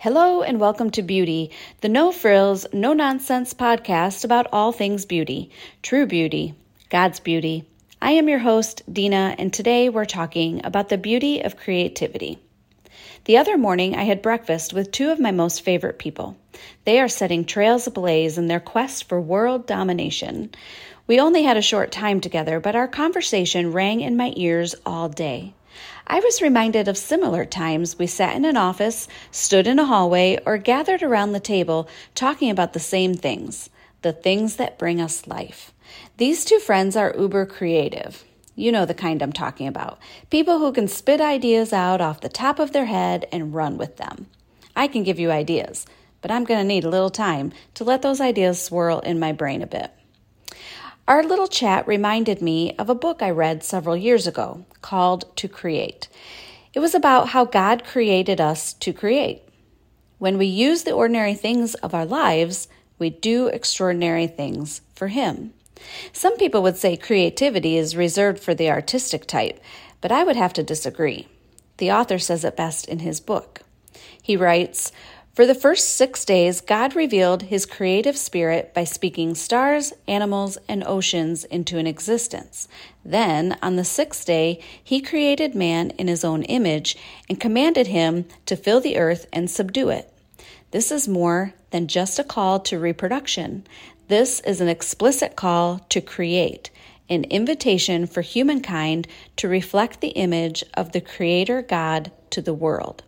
Hello and welcome to Beauty, the no frills, no nonsense podcast about all things beauty, true beauty, God's beauty. I am your host, Deanna, and today we're talking about the beauty of creativity. The other morning, I had breakfast with two of my most favorite people. They are setting trails ablaze in their quest for world domination. We only had a short time together, but our conversation rang in my ears all day. I was reminded of similar times we sat in an office, stood in a hallway, or gathered around the table talking about the same things the things that bring us life. These two friends are uber creative. You know the kind I'm talking about. People who can spit ideas out off the top of their head and run with them. I can give you ideas, but I'm going to need a little time to let those ideas swirl in my brain a bit. Our little chat reminded me of a book I read several years ago called To Create. It was about how God created us to create. When we use the ordinary things of our lives, we do extraordinary things for Him. Some people would say creativity is reserved for the artistic type, but I would have to disagree. The author says it best in his book. He writes, for the first six days, God revealed his creative spirit by speaking stars, animals, and oceans into an existence. Then, on the sixth day, he created man in his own image and commanded him to fill the earth and subdue it. This is more than just a call to reproduction. This is an explicit call to create, an invitation for humankind to reflect the image of the Creator God to the world.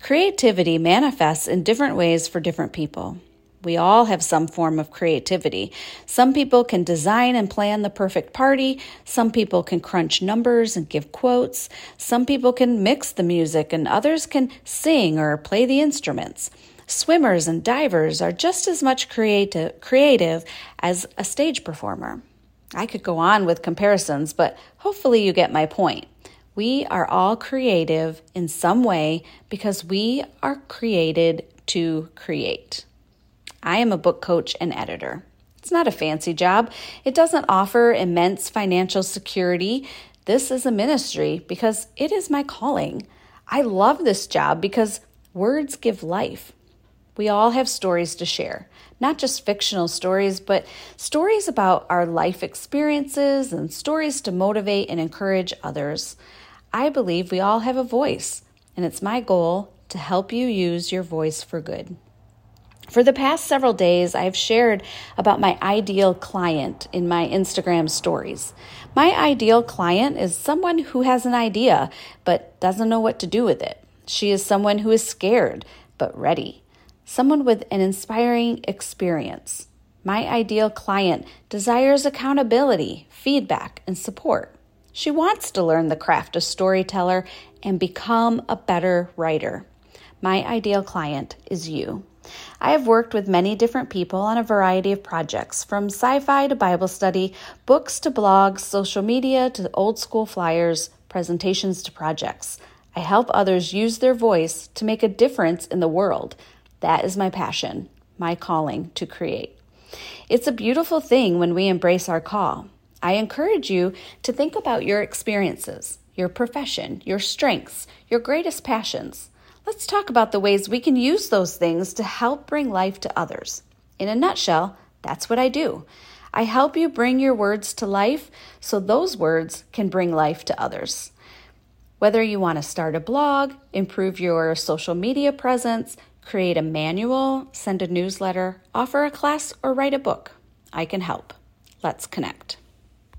Creativity manifests in different ways for different people. We all have some form of creativity. Some people can design and plan the perfect party. Some people can crunch numbers and give quotes. Some people can mix the music, and others can sing or play the instruments. Swimmers and divers are just as much creative, creative as a stage performer. I could go on with comparisons, but hopefully you get my point. We are all creative in some way because we are created to create. I am a book coach and editor. It's not a fancy job. It doesn't offer immense financial security. This is a ministry because it is my calling. I love this job because words give life. We all have stories to share, not just fictional stories, but stories about our life experiences and stories to motivate and encourage others. I believe we all have a voice, and it's my goal to help you use your voice for good. For the past several days, I've shared about my ideal client in my Instagram stories. My ideal client is someone who has an idea but doesn't know what to do with it. She is someone who is scared but ready, someone with an inspiring experience. My ideal client desires accountability, feedback, and support. She wants to learn the craft of storyteller and become a better writer. My ideal client is you. I have worked with many different people on a variety of projects, from sci fi to Bible study, books to blogs, social media to old school flyers, presentations to projects. I help others use their voice to make a difference in the world. That is my passion, my calling to create. It's a beautiful thing when we embrace our call. I encourage you to think about your experiences, your profession, your strengths, your greatest passions. Let's talk about the ways we can use those things to help bring life to others. In a nutshell, that's what I do. I help you bring your words to life so those words can bring life to others. Whether you want to start a blog, improve your social media presence, create a manual, send a newsletter, offer a class, or write a book, I can help. Let's connect.